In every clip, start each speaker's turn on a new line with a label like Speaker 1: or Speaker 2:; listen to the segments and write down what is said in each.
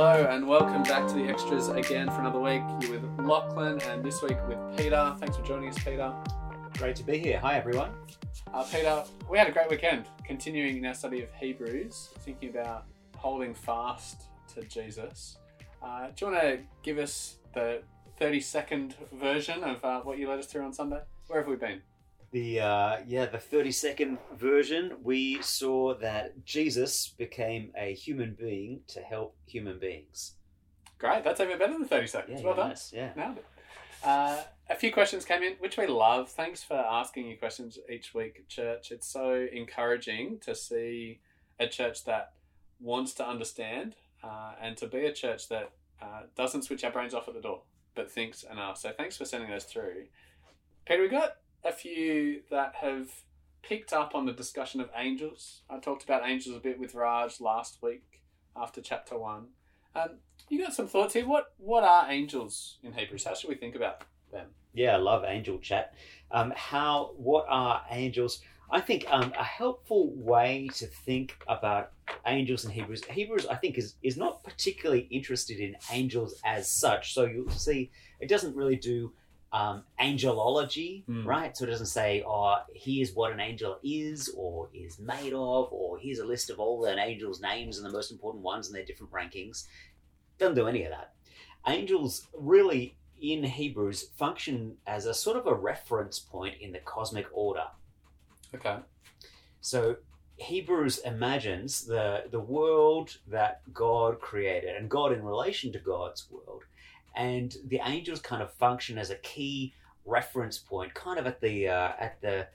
Speaker 1: Hello and welcome back to the extras again for another week. You're with Lachlan and this week with Peter. Thanks for joining us, Peter.
Speaker 2: Great to be here. Hi, everyone.
Speaker 1: Uh, Peter, we had a great weekend continuing in our study of Hebrews, thinking about holding fast to Jesus. Uh, do you want to give us the 30 second version of uh, what you led us through on Sunday? Where have we been?
Speaker 2: The uh, yeah, the thirty second version. We saw that Jesus became a human being to help human beings.
Speaker 1: Great, that's even better than 30 seconds.
Speaker 2: Yeah,
Speaker 1: well
Speaker 2: yeah,
Speaker 1: done.
Speaker 2: nice, yeah.
Speaker 1: Nailed it. Uh, a few questions came in, which we love. Thanks for asking your questions each week church. It's so encouraging to see a church that wants to understand uh, and to be a church that uh, doesn't switch our brains off at the door, but thinks and asks. So thanks for sending those through. Peter, we got a few that have picked up on the discussion of angels. I talked about angels a bit with Raj last week after chapter one. Um, you got some thoughts here. What what are angels in Hebrews? How should we think about them?
Speaker 2: Yeah, I love angel chat. Um, how? What are angels? I think um, a helpful way to think about angels in Hebrews. Hebrews, I think, is is not particularly interested in angels as such. So you'll see, it doesn't really do um, angelology,
Speaker 1: Mm.
Speaker 2: right? So it doesn't say, "Oh, here's what an angel is, or is made of, or here's a list of all an angel's names and the most important ones and their different rankings." Doesn't do any of that. Angels really in Hebrews function as a sort of a reference point in the cosmic order.
Speaker 1: Okay.
Speaker 2: So Hebrews imagines the the world that God created and God in relation to God's world, and the angels kind of function as a key reference point, kind of at the uh, at the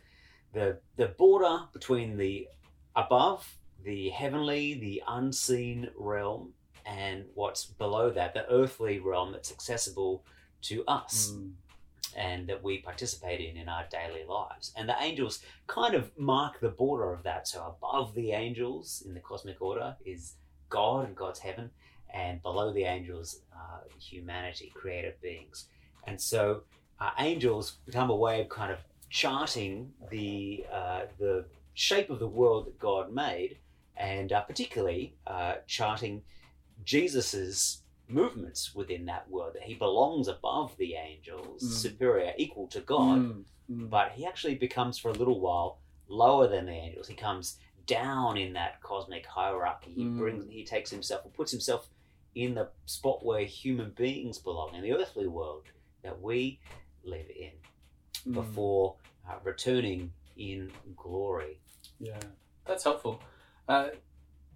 Speaker 2: the the border between the above, the heavenly, the unseen realm, and what's below that, the earthly realm that's accessible to us
Speaker 1: Mm.
Speaker 2: and that we participate in in our daily lives. And the angels kind of mark the border of that. So above the angels in the cosmic order is God and God's heaven, and below the angels, uh, humanity, created beings. And so uh, angels become a way of kind of charting the uh, the shape of the world that God made, and uh, particularly uh, charting Jesus's movements within that world. That he belongs above the angels,
Speaker 1: Mm.
Speaker 2: superior, equal to God,
Speaker 1: Mm. Mm.
Speaker 2: but he actually becomes for a little while lower than the angels. He comes down in that cosmic hierarchy. He
Speaker 1: Mm.
Speaker 2: brings, he takes himself, or puts himself in the spot where human beings belong, in the earthly world that we live in,
Speaker 1: Mm.
Speaker 2: before uh, returning in glory.
Speaker 1: Yeah, that's helpful. Uh,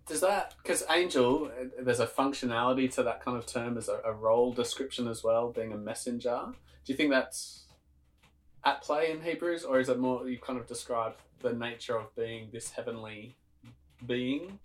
Speaker 1: does that because angel? uh, There's a functionality to that kind of term as a, a role description as well, being a messenger. Do you think that's at play in Hebrews, or is it more you kind of describe the nature of being this heavenly being?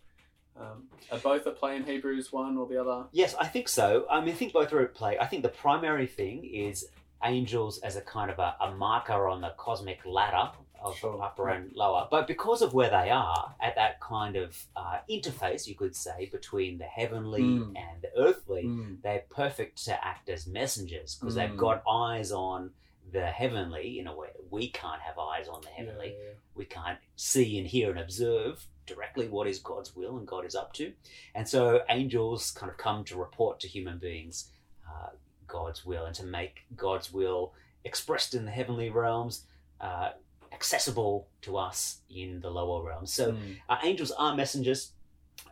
Speaker 1: Um, are both at play in Hebrews one or the other?
Speaker 2: Yes, I think so. I mean, I think both are at play. I think the primary thing is angels as a kind of a, a marker on the cosmic ladder of
Speaker 1: Sure.
Speaker 2: upper and lower. But because of where they are at that kind of uh, interface, you could say, between the heavenly
Speaker 1: Mm.
Speaker 2: and the earthly,
Speaker 1: Mm.
Speaker 2: they're perfect to act as messengers because
Speaker 1: Mm.
Speaker 2: they've got eyes on the heavenly in a way that we can't have eyes on the heavenly
Speaker 1: Yeah,
Speaker 2: we can't see and hear and observe directly what is God's will and God is up to. And so angels kind of come to report to human beings uh, God's will and to make God's will expressed in the heavenly realms uh, accessible to us in the lower realms. So
Speaker 1: Mm.
Speaker 2: uh, angels are messengers,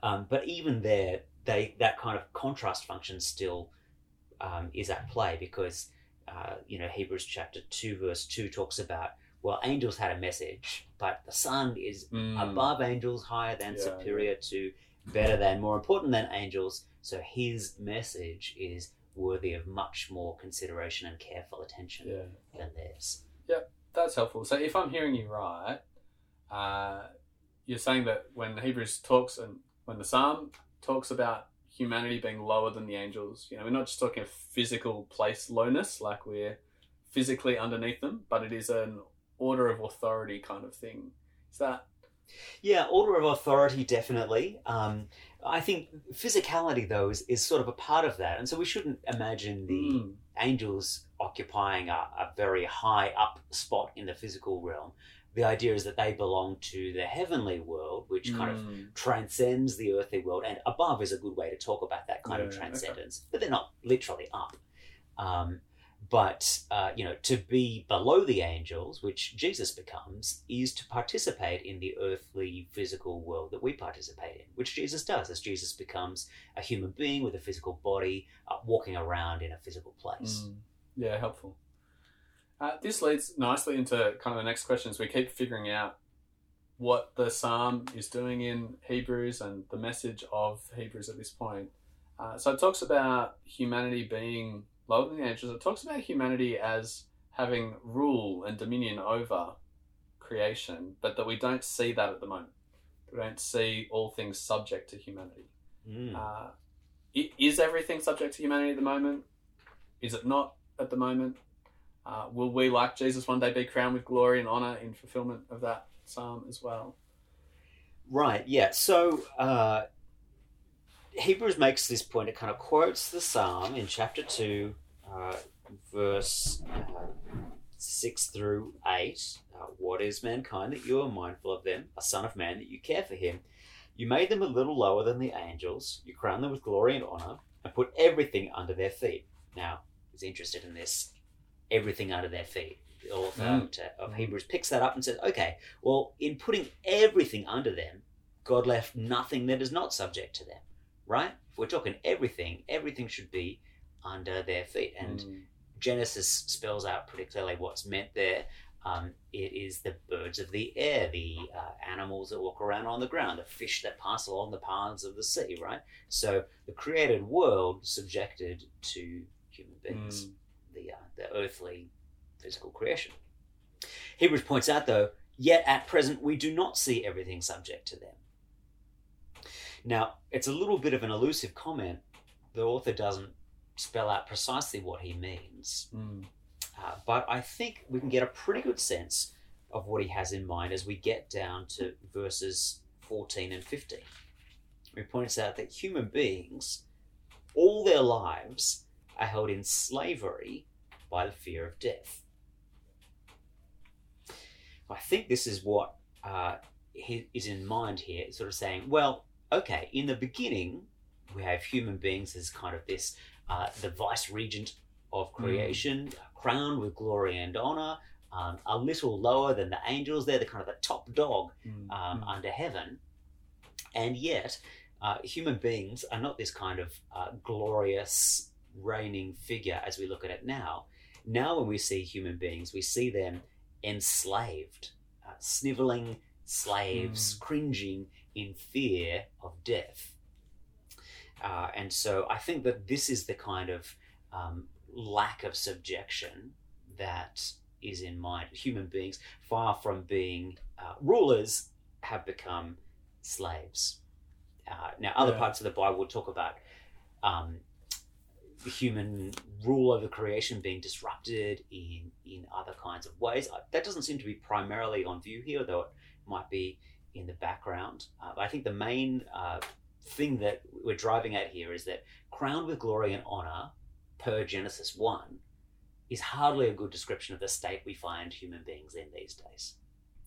Speaker 2: um, but even there, they that kind of contrast function still um, is at play because uh, you know Hebrews chapter two verse two talks about well angels had a message, but the Son is
Speaker 1: Mm.
Speaker 2: above angels, higher than,
Speaker 1: Yeah,
Speaker 2: superior to, better than, more important than angels. So his message is worthy of much more consideration and careful attention
Speaker 1: yeah.
Speaker 2: than theirs.
Speaker 1: That's helpful. So if I'm hearing you right, uh, you're saying that when Hebrews talks and when the Psalm talks about humanity being lower than the angels, you know, we're not just talking a physical place lowness, like we're physically underneath them, but it is an order of authority kind of thing. Is that
Speaker 2: Yeah, order of authority, definitely. Um, I think physicality, though, is, is sort of a part of that. And so we shouldn't imagine the
Speaker 1: Mm.
Speaker 2: angels occupying a, a very high up spot in the physical realm. The idea is that they belong to the heavenly world, which kind of
Speaker 1: Mm.
Speaker 2: transcends the earthly world, and above is a good way to talk about that kind of
Speaker 1: Yeah, okay.
Speaker 2: transcendence. But they're not literally up. Um, but uh, you know, to be below the angels, which Jesus becomes, is to participate in the earthly physical world that we participate in, which Jesus does, as Jesus becomes a human being with a physical body, uh, walking around in a physical place.
Speaker 1: Mm. Yeah, helpful. Uh, this leads nicely into kind of the next questions. We keep figuring out what the psalm is doing in Hebrews and the message of Hebrews at this point. Uh, so it talks about humanity being lower than the angels. It talks about humanity as having rule and dominion over creation, but that we don't see that at the moment. We don't see all things subject to humanity.
Speaker 2: Mm.
Speaker 1: Uh, is everything subject to humanity at the moment? Is it not at the moment? Uh, will we, like Jesus, one day be crowned with glory and honor in fulfillment of that psalm as well?
Speaker 2: Right, yeah. So uh, Hebrews makes this point. It kind of quotes the psalm in chapter 2, uh, verse uh, 6 through 8. Uh, what is mankind that you are mindful of them? A son of man that you care for him. You made them a little lower than the angels. You crowned them with glory and honor and put everything under their feet. Now, he's interested in this everything under their feet. The author
Speaker 1: Mm.
Speaker 2: of. Hebrews picks that up and says, okay, well, in putting everything under them, God left nothing that is not subject to them, right? If we're talking everything, everything should be under their feet. And
Speaker 1: Mm.
Speaker 2: Genesis spells out pretty clearly what's meant there. Um, it is the birds of the air, the uh, animals that walk around on the ground, the fish that pass along the paths of the sea, right? So the created world subjected to human beings,
Speaker 1: Mm.
Speaker 2: The, uh, the earthly physical creation. Hebrews points out, though, yet at present we do not see everything subject to them. Now, it's a little bit of an elusive comment. The author doesn't spell out precisely what he means.
Speaker 1: Mm.
Speaker 2: Uh, but I think we can get a pretty good sense of what he has in mind as we get down to verses 14 and 15. He points out that human beings, all their lives, are held in slavery by the fear of death. I think this is what uh, he is in mind here, sort of saying, well, okay, in the beginning, we have human beings as kind of this, uh, the vice regent of creation, crowned with glory and honor, um, a little lower than the angels. They're the kind of the top dog
Speaker 1: Mm.
Speaker 2: um,
Speaker 1: Mm.
Speaker 2: under heaven. And yet, uh, human beings are not this kind of uh, glorious reigning figure as we look at it now. Now, when we see human beings, we see them enslaved, uh, sniveling slaves, cringing in fear of death. Uh, and so I think that this is the kind of um, lack of subjection that is in mind. Human beings, far from being uh, rulers, have become slaves. Uh, now, other
Speaker 1: Yeah.
Speaker 2: parts of the Bible talk about um, human rule over creation being disrupted in in other kinds of ways. That doesn't seem to be primarily on view here, though it might be in the background. Uh, but I think the main uh, thing that we're driving at here is that crowned with glory and honor, per Genesis one, is hardly a good description of the state we find human beings in these days.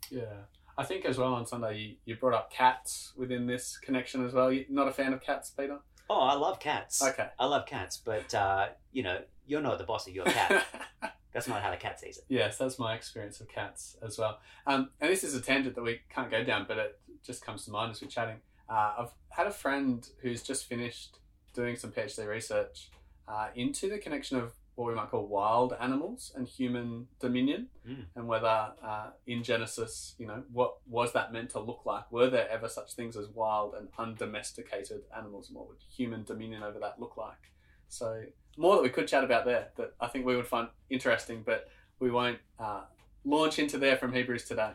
Speaker 1: Yeah. I think as well on Sunday you, you brought up cats within this connection as well. You're not a fan of cats, Peter?
Speaker 2: Oh, I love cats.
Speaker 1: Okay.
Speaker 2: I love cats, but uh, you know, you're not the boss of your cat. That's not how the cat sees it.
Speaker 1: yes, that's my experience of cats as well. Um, and this is a tangent that we can't go down, but it just comes to mind as we're chatting. Uh, I've had a friend who's just finished doing some PhD research uh, into the connection of what we might call wild animals and human dominion,
Speaker 2: Mm.
Speaker 1: and whether uh, in Genesis, you know, what was that meant to look like? Were there ever such things as wild and undomesticated animals? And what would human dominion over that look like? So more that we could chat about there that I think we would find interesting, but we won't uh, launch into there from Hebrews today.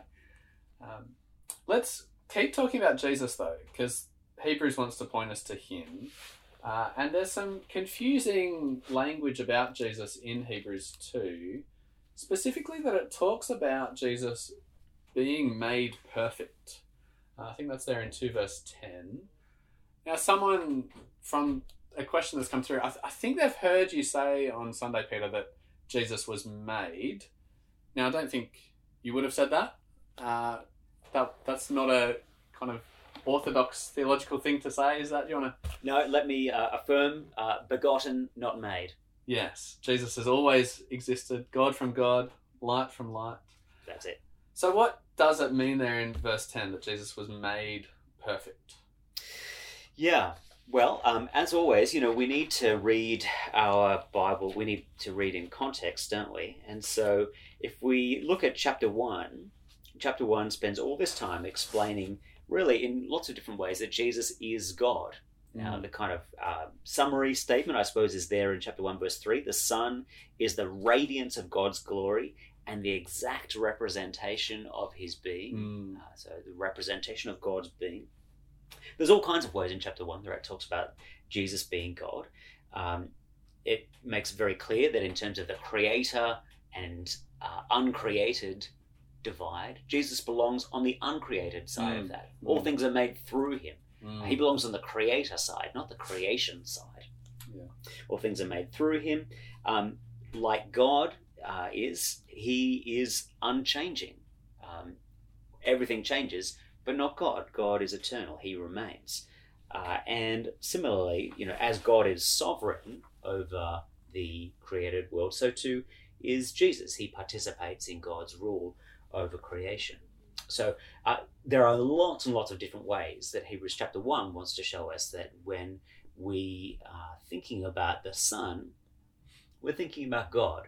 Speaker 1: Um, let's keep talking about Jesus though, because Hebrews wants to point us to him. Uh, and there's some confusing language about Jesus in Hebrews 2, specifically that it talks about Jesus being made perfect. Uh, I think that's there in 2 verse 10. Now, someone from a question that's come through, I, th- I think they've heard you say on Sunday, Peter, that Jesus was made. Now, I don't think you would have said that. uh, that that's not a kind of orthodox theological thing to say. Is that you want to?
Speaker 2: No, let me uh, affirm uh, begotten, not made.
Speaker 1: Yes, Jesus has always existed. God from God, light from light.
Speaker 2: That's it.
Speaker 1: So, what does it mean there in verse ten that Jesus was made perfect?
Speaker 2: Yeah. Well, um, as always, you know, we need to read our Bible. We need to read in context, don't we? And so, if we look at chapter one, chapter one spends all this time explaining, really, in lots of different ways, that Jesus is God. Now, the kind of uh, summary statement, I suppose, is there in chapter 1, verse 3. The Son is the radiance of God's glory and the exact representation of his being.
Speaker 1: Mm.
Speaker 2: Uh, so, the representation of God's being. There's all kinds of ways in chapter 1 where it talks about Jesus being God. Um, it makes very clear that in terms of the creator and uh, uncreated divide, Jesus belongs on the uncreated side of
Speaker 1: Mm.
Speaker 2: that. All
Speaker 1: Mm.
Speaker 2: things are made through him.
Speaker 1: Mm.
Speaker 2: He belongs on the creator side, not the creation side.
Speaker 1: Yeah.
Speaker 2: All things are made through him. Um, like God uh, is, he is unchanging. Um, everything changes, but not God. God is eternal, he remains. Uh, and similarly, you know, as God is sovereign over the created world, so too is Jesus. He participates in God's rule over creation. So uh, there are lots and lots of different ways that Hebrews chapter 1 wants to show us that when we are thinking about the Son, we're thinking about God.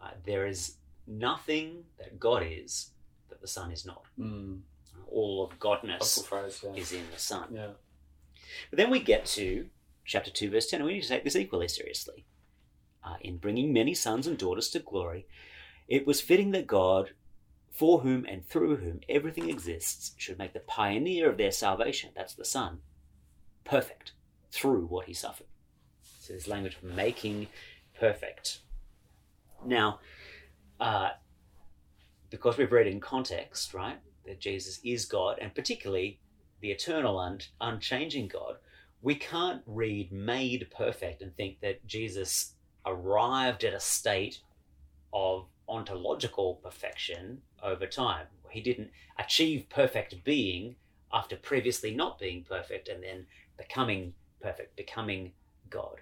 Speaker 2: Uh, there is nothing that God is that the Son is not.
Speaker 1: Mm.
Speaker 2: All of Godness
Speaker 1: phrase. Yeah.
Speaker 2: is in the Son.
Speaker 1: yeah.
Speaker 2: But then we get to chapter 2, verse 10, and we need to take this equally seriously. Uh, in bringing many sons and daughters to glory, it was fitting that God, for whom and through whom everything exists, should make the pioneer of their salvation, that's the Son, perfect through what he suffered. So this language of making perfect. Now, uh, because we've read in context, right, that Jesus is God, and particularly the eternal and unchanging God, we can't read made perfect and think that Jesus arrived at a state of ontological perfection over time. He didn't achieve perfect being after previously not being perfect and then becoming perfect, becoming God.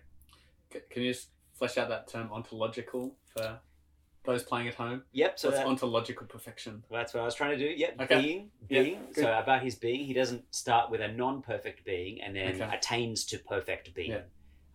Speaker 1: Can you just flesh out that term ontological for those playing at home?
Speaker 2: Yep, so
Speaker 1: What's
Speaker 2: that-
Speaker 1: ontological perfection?
Speaker 2: That's what I was trying to do. Yep,
Speaker 1: Okay.
Speaker 2: being, being.
Speaker 1: good.
Speaker 2: so about his being, he doesn't start with a non-perfect being and then
Speaker 1: Okay.
Speaker 2: attains to perfect being.
Speaker 1: Yeah.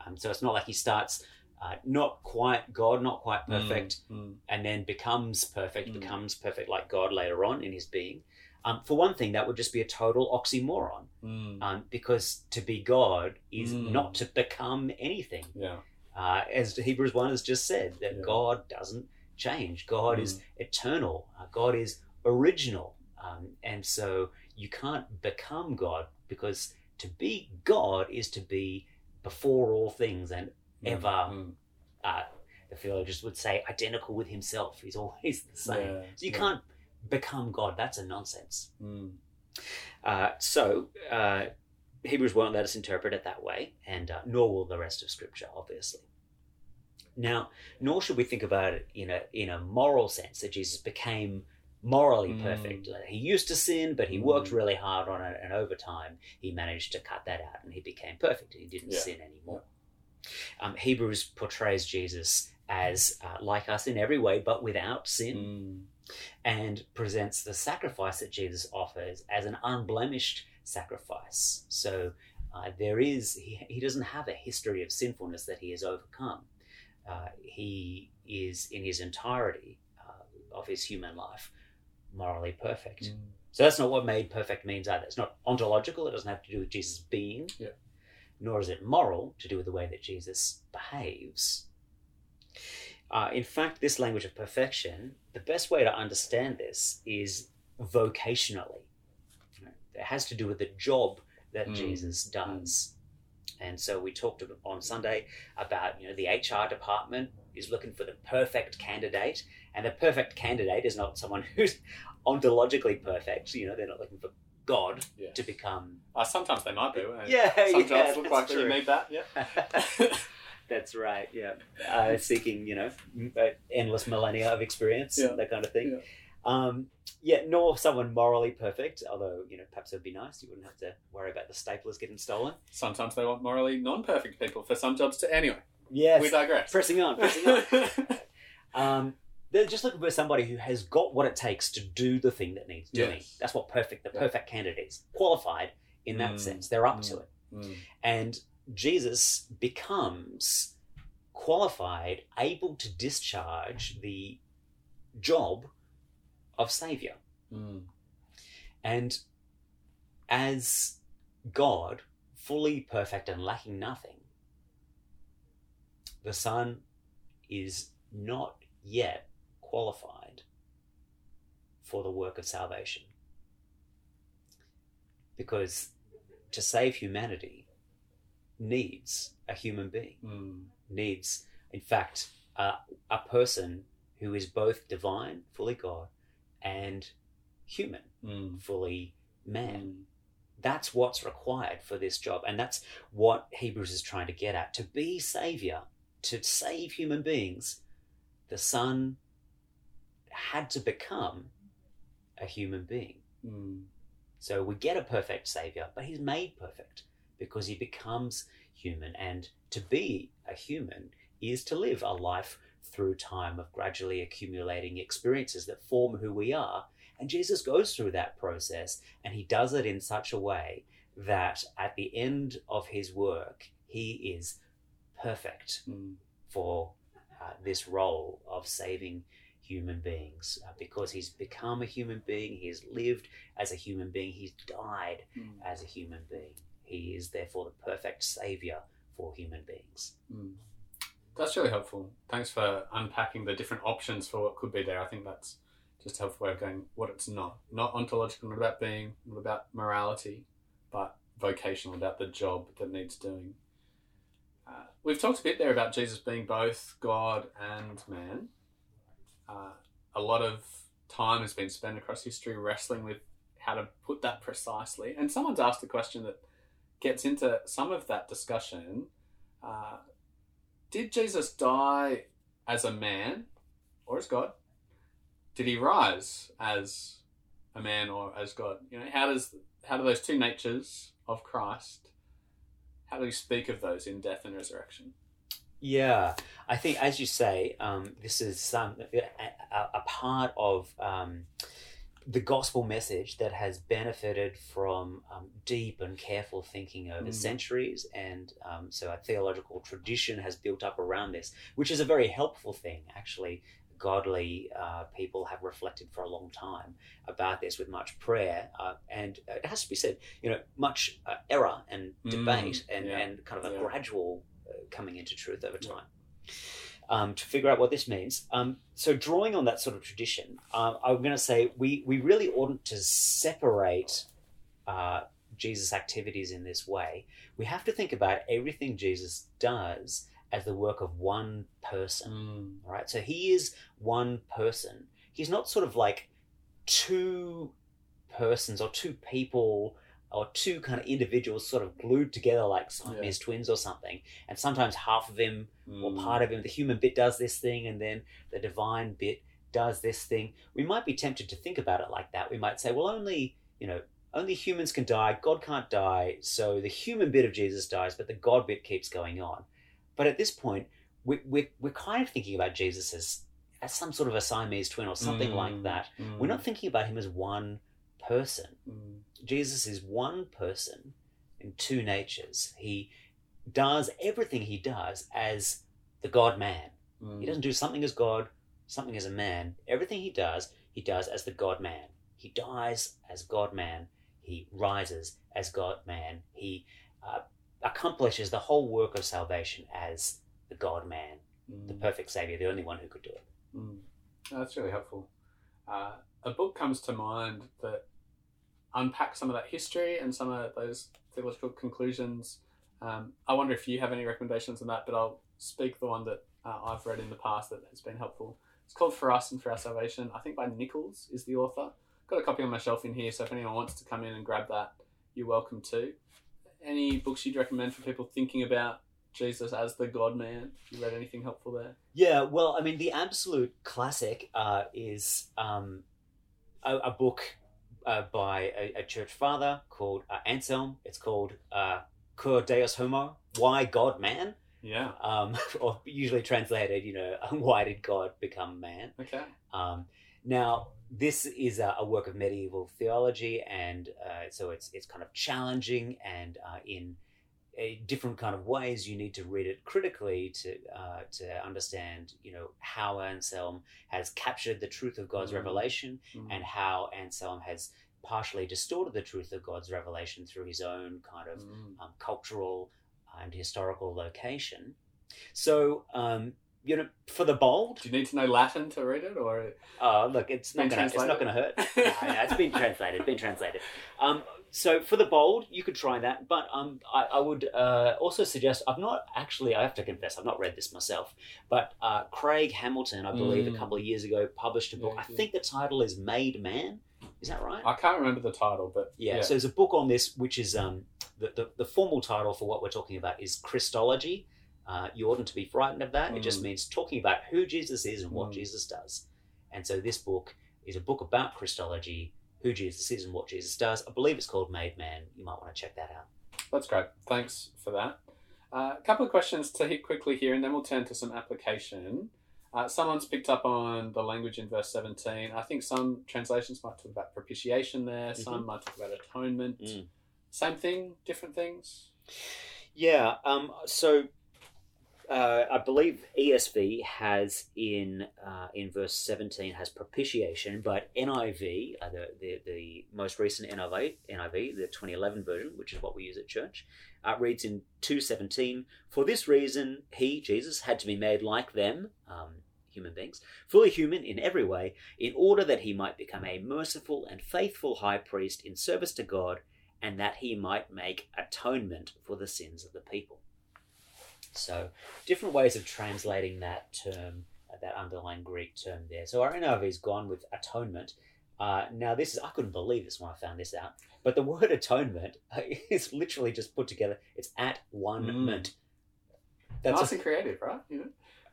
Speaker 2: Um, so it's not like he starts uh, not quite God, not quite perfect,
Speaker 1: Mm.
Speaker 2: and then becomes perfect,
Speaker 1: Mm.
Speaker 2: becomes perfect like God later on in his being. Um, for one thing, that would just be a total oxymoron,
Speaker 1: Mm.
Speaker 2: um, because to be God is
Speaker 1: Mm.
Speaker 2: not to become anything.
Speaker 1: Yeah.
Speaker 2: Uh, as Hebrews 1 has just said, that
Speaker 1: Yeah.
Speaker 2: God doesn't change. God is
Speaker 1: Mm.
Speaker 2: eternal. Uh, God is original. Um, and so you can't become God because to be God is to be before all things and ever,
Speaker 1: Mm.
Speaker 2: uh, the theologians would say, identical with himself. He's always the same.
Speaker 1: Yeah,
Speaker 2: So you
Speaker 1: yeah.
Speaker 2: can't become God. That's a nonsense.
Speaker 1: Mm.
Speaker 2: Uh, so uh, Hebrews won't let us interpret it that way, and uh, nor will the rest of Scripture, obviously. Now, nor should we think about it in a in a moral sense that Jesus became morally
Speaker 1: Mm.
Speaker 2: perfect. He used to sin, but he worked
Speaker 1: Mm.
Speaker 2: really hard on it, and over time he managed to cut that out, and he became perfect. He didn't
Speaker 1: Yeah.
Speaker 2: sin anymore. Um, Hebrews portrays Jesus as uh, like us in every way, but without sin
Speaker 1: Mm.
Speaker 2: and presents the sacrifice that Jesus offers as an unblemished sacrifice. So uh, there is, he, he doesn't have a history of sinfulness that he has overcome. Uh, he is, in his entirety uh, of his human life, morally perfect.
Speaker 1: Mm.
Speaker 2: So that's not what made perfect means either. It's not ontological, it doesn't have to do with Jesus being,
Speaker 1: Yeah.
Speaker 2: Nor is it moral to do with the way that Jesus behaves. Uh, in fact, this language of perfection, the best way to understand this is vocationally. It has to do with the job that
Speaker 1: Mm.
Speaker 2: Jesus does. And so we talked on Sunday about, you know, the HR department is looking for the perfect candidate, and the perfect candidate is not someone who's ontologically perfect. You know, they're not looking for God
Speaker 1: Yeah.
Speaker 2: to become.
Speaker 1: Uh, sometimes they might be. won't?
Speaker 2: Yeah,
Speaker 1: sometimes
Speaker 2: yeah,
Speaker 1: look like
Speaker 2: true.
Speaker 1: you need that. Yeah.
Speaker 2: That's right. Yeah, uh, seeking you know uh, endless millennia of experience,
Speaker 1: Yeah.
Speaker 2: that kind of thing. Um, yeah, nor someone morally perfect, although, you know, perhaps it would be nice. You wouldn't have to worry about the staplers getting stolen.
Speaker 1: Sometimes they want morally non-perfect people for some jobs to. Anyway,
Speaker 2: Yes.
Speaker 1: we digress.
Speaker 2: pressing on, pressing on. Um, they're just looking for somebody who has got what it takes to do the thing that needs doing.
Speaker 1: Yes.
Speaker 2: That's what perfect, the perfect candidate is. Qualified in that
Speaker 1: Mm.
Speaker 2: sense. They're up to
Speaker 1: Mm.
Speaker 2: it.
Speaker 1: Mm.
Speaker 2: And Jesus becomes qualified, able to discharge the job of Savior.
Speaker 1: Mm.
Speaker 2: And as God, fully perfect and lacking nothing, the Son is not yet qualified for the work of salvation. Because to save humanity needs a human being,
Speaker 1: Mm.
Speaker 2: needs, in fact, uh, a person who is both divine, fully God, and human,
Speaker 1: Mm.
Speaker 2: fully man
Speaker 1: Mm.
Speaker 2: that's what's required for this job and that's what hebrews is trying to get at to be savior to save human beings the son had to become a human being
Speaker 1: Mm.
Speaker 2: so we get a perfect savior but he's made perfect because he becomes human and to be a human is to live a life through time of gradually accumulating experiences that form who we are and Jesus goes through that process and he does it in such a way that at the end of his work, he is perfect
Speaker 1: Mm.
Speaker 2: for uh, this role of saving human beings uh, because he's become a human being, he's lived as a human being, he's died
Speaker 1: Mm.
Speaker 2: as a human being. He is therefore the perfect savior for human beings.
Speaker 1: Mm. That's really helpful. Thanks for unpacking the different options for what could be there. I think that's just a helpful way of going what it's not. Not ontological, not about being, not about morality, but vocational, about the job that needs doing. Uh, we've talked a bit there about Jesus being both God and man. Uh, a lot of time has been spent across history wrestling with how to put that precisely. And someone's asked a question that gets into some of that discussion. Uh, did Jesus die as a man or as God? Did he rise as a man or as God? You know, how does how do those two natures of Christ? How do we speak of those in death and resurrection?
Speaker 2: Yeah, I think, as you say, um, this is some a, a, part of um, the gospel message that has benefited from um, deep and careful thinking over
Speaker 1: Mm.
Speaker 2: centuries, and um, so a theological tradition has built up around this, which is a very helpful thing, actually. Godly uh, people have reflected for a long time about this with much prayer, uh, and it has to be said, you know, much uh, error and
Speaker 1: Mm,
Speaker 2: debate, and,
Speaker 1: yeah,
Speaker 2: and kind of a
Speaker 1: yeah.
Speaker 2: gradual coming into truth over time. Um, to figure out what this means. Um, so, drawing on that sort of tradition, uh, I'm going to say we, we really oughtn't to separate uh, Jesus' activities in this way. We have to think about everything Jesus does as the work of one person.
Speaker 1: Mm.
Speaker 2: Right, so he is one person. He's not sort of like two persons or two people or two kind of individuals sort of glued together like Siamese twins or something. And sometimes half of him or
Speaker 1: Mm.
Speaker 2: part of him, the human bit does this thing, and then the divine bit does this thing. We might be tempted to think about it like that. We might say, well, only you know, only humans can die. God can't die, so the human bit of Jesus dies, but the God bit keeps going on. But at this point, we, we, we're kind of thinking about Jesus as as some sort of a Siamese twin or something like
Speaker 1: Mm.
Speaker 2: that.
Speaker 1: Mm.
Speaker 2: We're not thinking about him as one person. Jesus is one person in two natures. He does everything he does as the God man.
Speaker 1: Mm.
Speaker 2: He doesn't do something as God, something as a man. Everything he does, he does as the God man. He dies as God man. He rises as God man. He uh, accomplishes the whole work of salvation as the God man, the
Speaker 1: Mm.
Speaker 2: perfect Savior, the only one who could do it.
Speaker 1: Mm. That's really helpful. Uh, a book comes to mind that unpacks some of that history and some of those theological conclusions. Um, I wonder if you have any recommendations on that, but I'll speak the one that uh, I've read in the past that has been helpful. It's called For Us and For Our Salvation. I think by Nichols is the author. Got a copy on my shelf in here, so if anyone wants to come in and grab that, you're welcome to. Any books you'd recommend for people thinking about Jesus as the God man? You read anything helpful there?
Speaker 2: Yeah, well, I mean, the absolute classic uh, is um, a, a book uh, by a, a church father called uh, Anselm. It's called uh, Cur Deus Homo, Why God Man?
Speaker 1: Yeah.
Speaker 2: Um, or usually translated, you know, Why did God become man?
Speaker 1: Okay.
Speaker 2: Um, now, this is a, a work of medieval theology, and uh, so it's it's kind of challenging and uh, in a different kind of ways. You need to read it critically to uh, to understand, you know, how Anselm has captured the truth of God's
Speaker 1: Mm.
Speaker 2: revelation,
Speaker 1: Mm.
Speaker 2: and how Anselm has partially distorted the truth of God's revelation through his own kind of
Speaker 1: Mm.
Speaker 2: um, cultural and historical location. So, um, you know, for the bold,
Speaker 1: Do you need to know Latin to read it, or
Speaker 2: uh, look, it's not gonna, it's not going to hurt. No, no, it's been translated. It's been translated. Um, so for the bold, you could try that, but um, I, I would uh, also suggest. I've not actually. I have to confess, I've not read this myself. But uh, Craig Hamilton, I believe,
Speaker 1: Mm.
Speaker 2: a couple of years ago, published a book.
Speaker 1: Yeah,
Speaker 2: I
Speaker 1: yeah.
Speaker 2: think the title is "Made Man." Is that right?
Speaker 1: I can't remember the title, but
Speaker 2: Yeah,
Speaker 1: yeah.
Speaker 2: so there's a book on this, which is um, the, the, the formal title for what we're talking about is Christology. Uh, you oughtn't to be frightened of that. It just
Speaker 1: Mm.
Speaker 2: means talking about who Jesus is and what
Speaker 1: Mm.
Speaker 2: Jesus does. And so this book is a book about Christology, who Jesus is and what Jesus does. I believe it's called Made Man. You might want to check that out.
Speaker 1: That's great. Thanks for that. Uh, a couple of questions to hit quickly here, and then we'll turn to some application. Uh, someone's picked up on the language in verse 17. I think some translations might talk about propitiation there, some might talk about atonement.
Speaker 2: Mm.
Speaker 1: Same thing, different things?
Speaker 2: Yeah. Um, so uh, I believe ESV has in uh, in verse seventeen has propitiation, but NIV, uh, the, the the most recent NIV, NIV, the twenty eleven version, which is what we use at church, uh, reads in two seventeen. For this reason, he Jesus had to be made like them. Um, Human beings, fully human in every way, in order that he might become a merciful and faithful high priest in service to God, and that he might make atonement for the sins of the people. So, different ways of translating that term, uh, that underlying Greek term there. So, our NIV's gone with atonement. Uh, now, this is, I couldn't believe this when I found this out, but the word atonement is literally just put together. It's at one
Speaker 1: Mm.
Speaker 2: That's
Speaker 1: nice
Speaker 2: a-
Speaker 1: and creative, right? Know?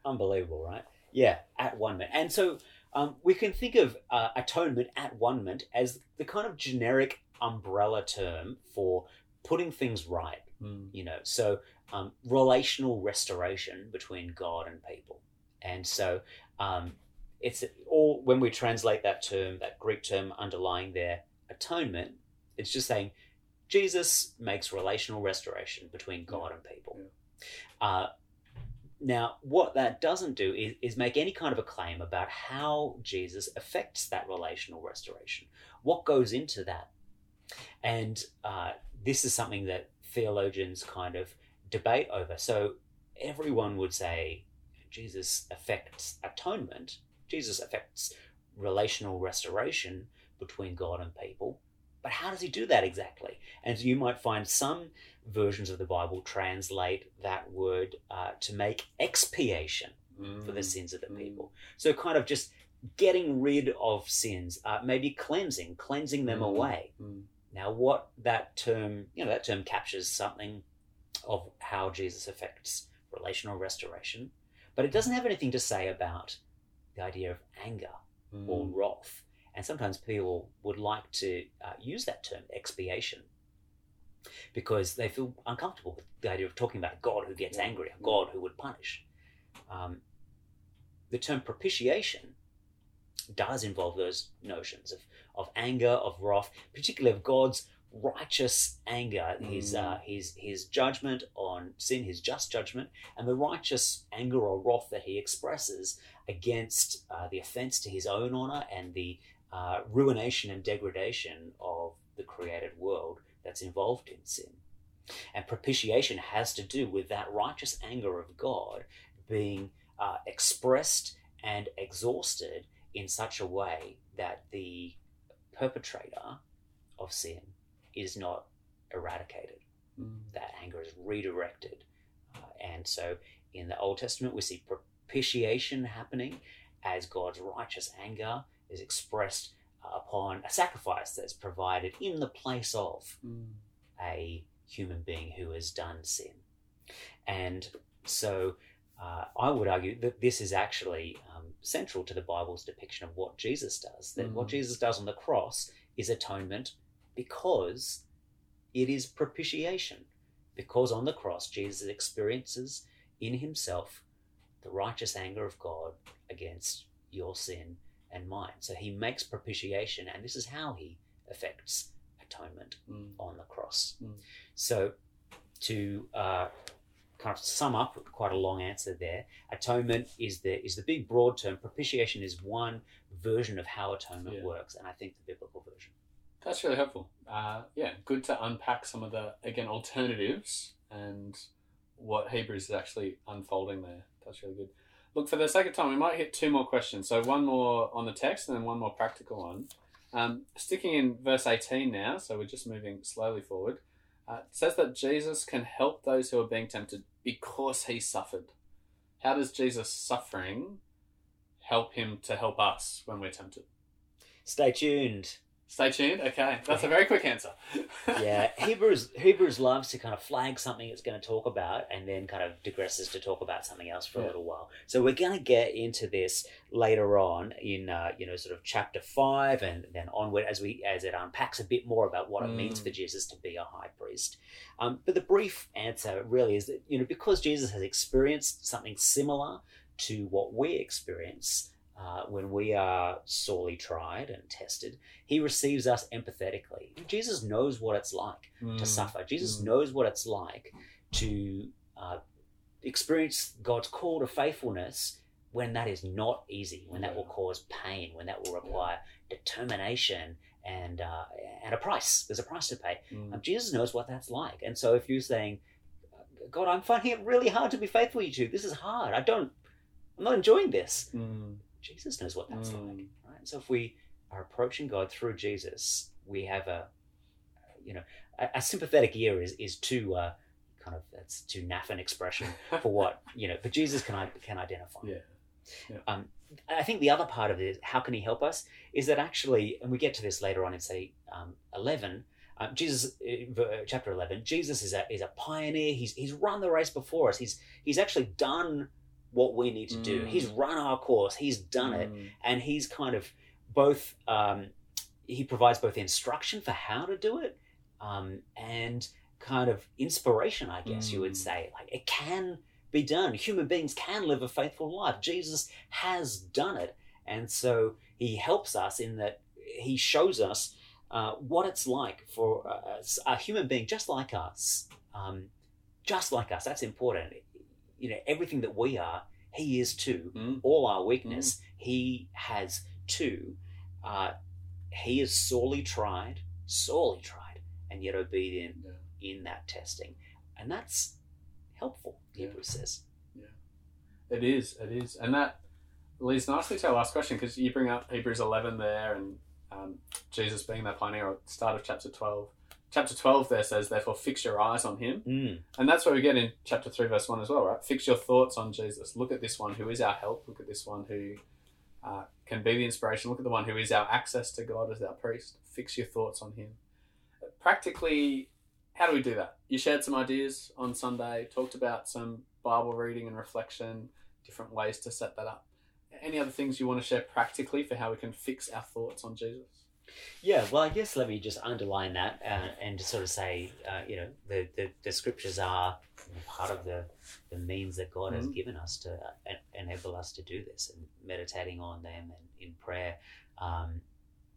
Speaker 2: unbelievable, right? Yeah, at one ment. And so um, we can think of uh, atonement at one ment as the kind of generic umbrella term for putting things right you know so um, relational restoration between god and people. And so um, it's all when we translate that term that greek term underlying there atonement it's just saying jesus makes relational restoration between god and people. Uh, now what that doesn't do is, is make any kind of a claim about how jesus affects that relational restoration. What goes into that? And uh, this is something that theologians kind of debate over. So everyone would say Jesus affects atonement, Jesus affects relational restoration between God and people. But how does he do that exactly? And you might find some versions of the Bible translate that word uh, to make expiation for the
Speaker 1: Mm.
Speaker 2: sins of the
Speaker 1: Mm.
Speaker 2: people. So, kind of just getting rid of sins, uh, maybe cleansing, cleansing them
Speaker 1: Mm.
Speaker 2: away.
Speaker 1: Mm.
Speaker 2: Now, what that term, you know, that term captures something of how Jesus affects relational restoration, but it doesn't have anything to say about the idea of anger or
Speaker 1: Mm.
Speaker 2: wrath. And sometimes people would like to uh, use that term, expiation, because they feel uncomfortable with the idea of talking about a God who gets angry, a God who would punish. Um, the term propitiation does involve those notions of, of anger, of wrath, particularly of God's righteous anger, his,
Speaker 1: Mm.
Speaker 2: uh, his, his judgment on sin, his just judgment, and the righteous anger or wrath that he expresses against uh, the offense to his own honor and the uh, ruination and degradation of the created world that's involved in sin. And propitiation has to do with that righteous anger of God being uh, expressed and exhausted in such a way that the perpetrator of sin is not eradicated
Speaker 1: Mm.
Speaker 2: that anger is redirected. Uh, and so in the Old Testament, we see propitiation happening as God's righteous anger is expressed uh, upon a sacrifice that's provided in the place of
Speaker 1: Mm.
Speaker 2: a human being who has done sin. And so uh, I would argue that this is actually um, central to the Bible's depiction of what Jesus does. That what
Speaker 1: Mm.
Speaker 2: Jesus does on the cross is atonement because it is propitiation. Because on the cross, Jesus experiences in himself the righteous anger of God against your sin and mine. So he makes propitiation, and this is how he effects atonement
Speaker 1: Mm.
Speaker 2: on the cross.
Speaker 1: Mm.
Speaker 2: So, to uh, kind of sum up, quite a long answer there. Atonement is the is the big broad term. Propitiation is one version of how atonement
Speaker 1: Yeah.
Speaker 2: works, and I think the biblical version.
Speaker 1: That's really helpful. Uh, yeah, good to unpack some of the again alternatives and what Hebrews is actually unfolding there. That's really good. Look, for the sake of time, we might hit two more questions. So one more on the text and then one more practical one. Um, sticking in verse 18 now, so we're just moving slowly forward. Uh, it says that Jesus can help those who are being tempted because he suffered. How does Jesus' suffering help him to help us when we're tempted?
Speaker 2: Stay tuned.
Speaker 1: Stay tuned. Okay, that's a very quick answer.
Speaker 2: Yeah, Hebrews Hebrews loves to kind of flag something it's going to talk about, and then kind of digresses to talk about something else for a little while. So we're going to get into this later on in uh, you know sort of chapter five, and then onward as we as it unpacks a bit more about what it means
Speaker 1: Mm.
Speaker 2: for Jesus to be a high priest. Um, but the brief answer really is that you know because Jesus has experienced something similar to what we experience. Uh, when we are sorely tried and tested, he receives us empathetically. Jesus knows what it's like to
Speaker 1: Mm.
Speaker 2: suffer. Jesus
Speaker 1: Mm.
Speaker 2: knows what it's like to uh, experience God's call to faithfulness when that is not easy, when that will cause pain, when that will require determination and uh, and a price. There's a price to pay.
Speaker 1: Mm.
Speaker 2: Um, Jesus knows what that's like. And so if you're saying, God, I'm finding it really hard to be faithful to you. This is hard. I don't, I'm not enjoying this.
Speaker 1: Mm.
Speaker 2: Jesus knows what that's
Speaker 1: Mm.
Speaker 2: like, right? So if we are approaching God through Jesus, we have a, you know, a, a sympathetic ear is is too uh, kind of that's too naff an expression for what you know, but Jesus can I can identify.
Speaker 1: Yeah. Yeah.
Speaker 2: Um, I think the other part of it is how can he help us? Is that actually, and we get to this later on in say um, eleven. Um, Jesus, uh, chapter eleven. Jesus is a is a pioneer. He's he's run the race before us. He's he's actually done what we need to do.
Speaker 1: Mm.
Speaker 2: He's run our course. He's done it
Speaker 1: Mm.
Speaker 2: and he's kind of both um, he provides both instruction for how to do it um, and kind of inspiration i guess you would
Speaker 1: Mm.
Speaker 2: say like it can be done human beings can live a faithful life jesus has done it and so he helps us in that he shows us uh, what it's like for a, a human being just like us um, just like us that's important you know everything that we are he is too
Speaker 1: Mm.
Speaker 2: all our weakness, he has too. Uh, he is sorely tried, sorely tried, and yet obedient
Speaker 1: Yeah.
Speaker 2: in that testing. And that's helpful,
Speaker 1: Yeah.
Speaker 2: Hebrews says.
Speaker 1: It is. It is, and that leads nicely to our last question because you bring up Hebrews eleven there, and um, Jesus being that pioneer at the start of chapter twelve. Chapter twelve there says, "Therefore, fix your eyes on Him,"
Speaker 2: Mm,
Speaker 1: and that's what we get in chapter three, verse one as well, right? Fix your thoughts on Jesus. Look at this one who is our help. Look at this one who uh, can be the inspiration. Look at the one who is our access to God as our priest. Fix your thoughts on Him. Practically, how do we do that? You shared some ideas on Sunday, talked about some Bible reading and reflection, different ways to set that up. Any other things you want to share practically for how we can fix our thoughts on Jesus?
Speaker 2: Yeah, well, I guess let me just underline that uh, and just sort of say, uh, you know, the, the, the scriptures are part of the, the means that God has
Speaker 1: Mhm.
Speaker 2: given us to uh, enable us to do this and meditating on them and in prayer. Um,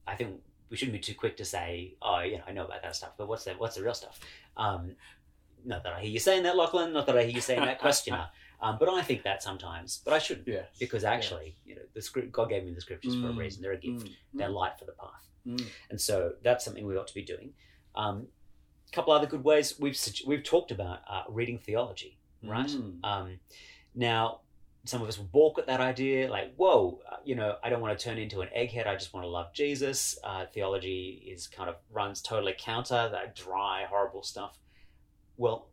Speaker 2: I think we shouldn't be too quick to say, oh, you know, I know about that stuff, but what's the, what's the real stuff? Um, not that I hear you saying that, Lachlan, not that I hear you saying that, questioner. Um, but I think that sometimes, but I shouldn't
Speaker 1: Yeah.
Speaker 2: because actually, you know, the script, God gave me the scriptures for a
Speaker 1: Mm.
Speaker 2: reason. They're a gift.
Speaker 1: Mm.
Speaker 2: They're light for the path.
Speaker 1: Mm.
Speaker 2: And so that's something we ought to be doing. Um, a couple other good ways we've we've talked about uh, reading theology, right?
Speaker 1: Mm.
Speaker 2: Um, now, some of us will balk at that idea, like, "Whoa, uh, you know, I don't want to turn into an egghead. I just want to love Jesus." Uh, theology is kind of runs totally counter that dry, horrible stuff. Well,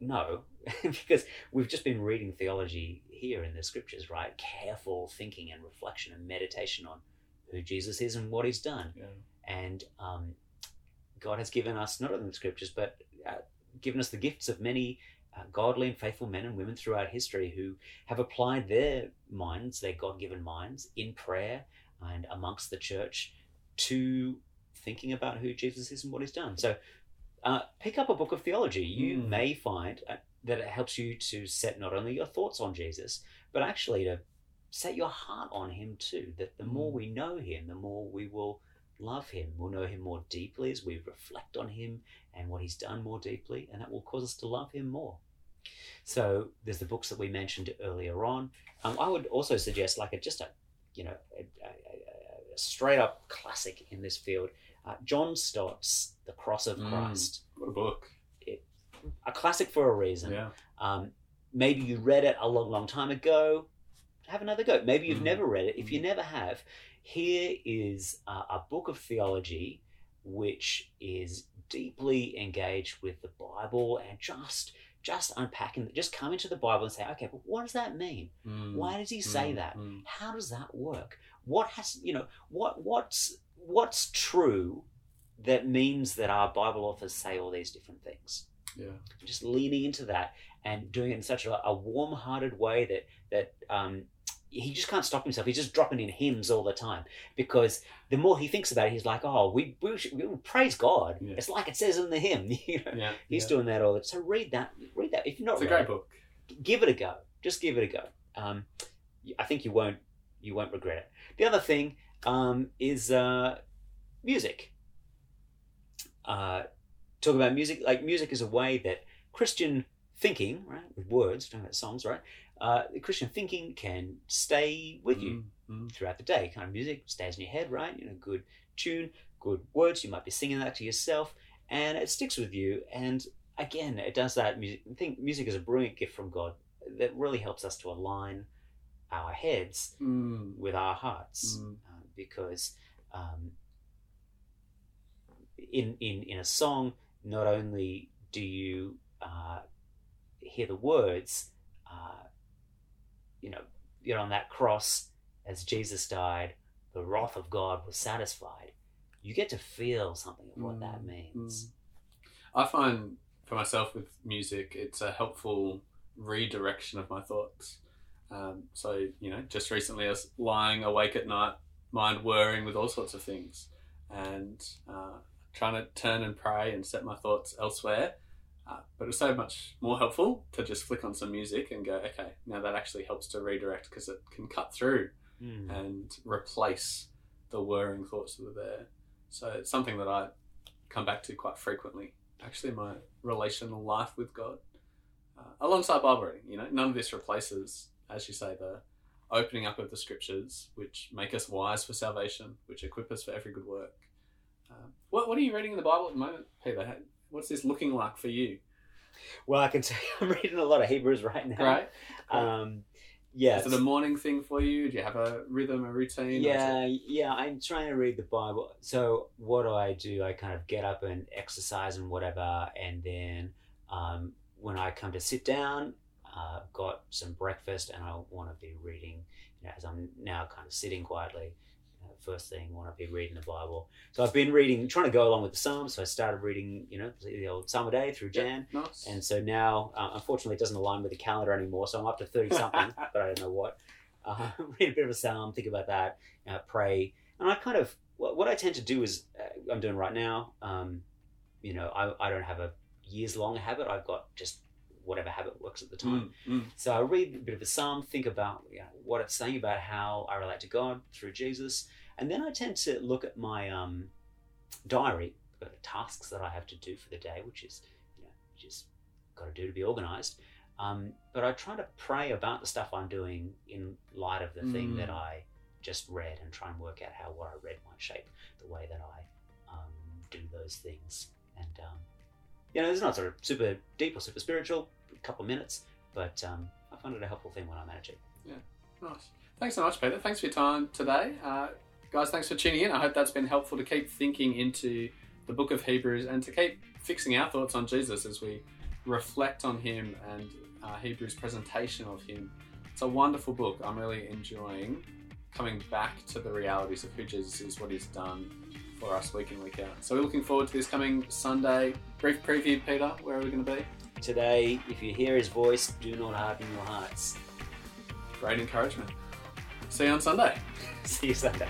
Speaker 2: no, because we've just been reading theology here in the scriptures, right? Careful thinking and reflection and meditation on who Jesus is and what He's done
Speaker 1: Yeah.
Speaker 2: and um, God has given us not only the scriptures but uh, given us the gifts of many uh, godly and faithful men and women throughout history who have applied their minds, their God given minds, in prayer and amongst the church to thinking about who Jesus is and what he's done. So uh, pick up a book of theology. You
Speaker 1: Mm.
Speaker 2: may find uh, that it helps you to set not only your thoughts on Jesus, but actually to set your heart on him too. That the more
Speaker 1: Mm.
Speaker 2: we know him, the more we will love him. We'll know him more deeply as we reflect on him and what he's done more deeply, and that will cause us to love him more. So there's the books that we mentioned earlier on. Um, I would also suggest like a just a you know a, a, a- straight up classic in this field, uh, John Stott's The Cross of
Speaker 1: Mm.
Speaker 2: Christ,
Speaker 1: What a book.
Speaker 2: a classic for a reason.
Speaker 1: Yeah.
Speaker 2: Um, maybe you read it a long, long time ago. Have another go. Maybe you've
Speaker 1: Mm.
Speaker 2: never read it. If you never have, here is a, a book of theology which is deeply engaged with the Bible and just just unpacking. Just come into the Bible and say, okay, but what does that mean?
Speaker 1: Mm.
Speaker 2: Why does he say
Speaker 1: Mm,
Speaker 2: that?
Speaker 1: mm.
Speaker 2: How does that work? What has you know what what's what's true that means that our Bible authors say all these different things?
Speaker 1: Yeah.
Speaker 2: just leaning into that and doing it in such a, a warm-hearted way that that um, he just can't stop himself. He's just dropping in hymns all the time because the more he thinks about it, he's like, "Oh, we we, should, we praise God."
Speaker 1: Yeah.
Speaker 2: It's like it says in the hymn. You know?
Speaker 1: Yeah.
Speaker 2: He's
Speaker 1: yeah.
Speaker 2: doing that all the So read that. Read that. If you're not
Speaker 1: It's a great
Speaker 2: it,
Speaker 1: book.
Speaker 2: give it a go. Just give it a go. Um, I think you won't you won't regret it. The other thing um, is uh, music. Uh, talk about music. Like music is a way that Christian thinking, right, with words, talking about songs, right. Uh, Christian thinking can stay with you
Speaker 1: Mm, mm.
Speaker 2: throughout the day. Kind of music stays in your head, right? You know, good tune, good words. You might be singing that to yourself, and it sticks with you. And again, it does that. Music. I think music is a brilliant gift from God that really helps us to align our heads
Speaker 1: Mm.
Speaker 2: with our hearts,
Speaker 1: Mm.
Speaker 2: uh, because um, in in in a song, not only do you uh, hear the words, uh, you know, you're on that cross as Jesus died, the wrath of God was satisfied. You get to feel something of what that
Speaker 1: Mm,
Speaker 2: means.
Speaker 1: I find for myself with music, it's a helpful redirection of my thoughts. Um, so, you know, just recently I was lying awake at night, mind whirring with all sorts of things, and uh, trying to turn and pray and set my thoughts elsewhere. Uh, but it was so much more helpful to just flick on some music and go, okay, now that actually helps to redirect because it can cut through
Speaker 2: Mm.
Speaker 1: and replace the whirring thoughts that are there. So it's something that I come back to quite frequently. Actually, my relational life with God, uh, alongside Bible reading. You know, none of this replaces, as you say, the opening up of the scriptures, which make us wise for salvation, which equip us for every good work. Um, what What are you reading in the Bible at the moment, Peter? What's this looking like for you?
Speaker 2: Well, I can tell you, I'm reading a lot of Hebrews right now.
Speaker 1: Right?
Speaker 2: Um, yeah.
Speaker 1: Is it a morning thing for you? Do you have a rhythm, a routine?
Speaker 2: Yeah, yeah, I'm trying to read the Bible. So what do I do? I kind of get up and exercise and whatever, and then um, when I come to sit down, uh, I've got some breakfast, and I want to be reading. You know, as I'm now kind of sitting quietly. Uh, First thing, want to be reading the Bible. So I've been reading, trying to go along with the Psalms. So I started reading, you know, the old Psalm a day through Jan.
Speaker 1: Yeah, nice.
Speaker 2: And so now, uh, unfortunately, it doesn't align with the calendar anymore. So I'm up to 30 something, but I don't know what. Uh, read a bit of a psalm, think about that, uh, pray. And I kind of, what, what I tend to do is, uh, I'm doing right now, um, you know, I, I don't have a years long habit. I've got just whatever habit works at the time.
Speaker 1: Mm, mm.
Speaker 2: So I read a bit of a psalm, think about you know, what it's saying about how I relate to God through Jesus, and then I tend to look at my um, diary, the tasks that I have to do for the day, which is you know, just got to do to be organised. Um, but I try to pray about the stuff I'm doing in light of the thing
Speaker 1: Mm.
Speaker 2: that I just read, and try and work out how what I read might shape the way that I um, do those things. And um, you know, it's not sort of super deep or super spiritual, couple minutes, but um, I found it a helpful thing when I manage it.
Speaker 1: Yeah, nice. Thanks so much, Peter. Thanks for your time today. Uh, guys, thanks for tuning in. I hope that's been helpful to keep thinking into the book of Hebrews and to keep fixing our thoughts on Jesus as we reflect on him and uh, Hebrews' presentation of him. It's a wonderful book. I'm really enjoying coming back to the realities of who Jesus is, what he's done for us week in, week out. So we're looking forward to this coming Sunday. Brief preview, Peter. Where are we going to be?
Speaker 2: Today, if you hear his voice, do not harden your hearts.
Speaker 1: Great encouragement. See you on Sunday.
Speaker 2: See you Sunday.